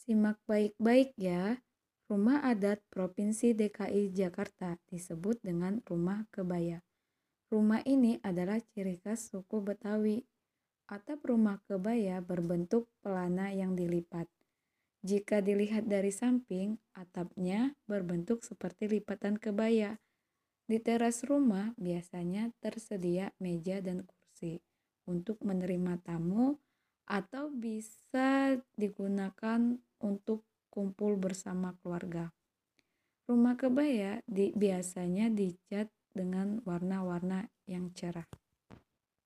Simak baik-baik ya. Rumah adat Provinsi DKI Jakarta disebut dengan rumah kebaya. Rumah ini adalah ciri khas suku Betawi. Atap rumah kebaya berbentuk pelana yang dilipat. Jika dilihat dari samping, atapnya berbentuk seperti lipatan kebaya. Di teras rumah biasanya tersedia meja dan kursi untuk menerima tamu atau bisa digunakan untuk kumpul bersama keluarga. Rumah kebaya di, biasanya dicat dengan warna-warna yang cerah.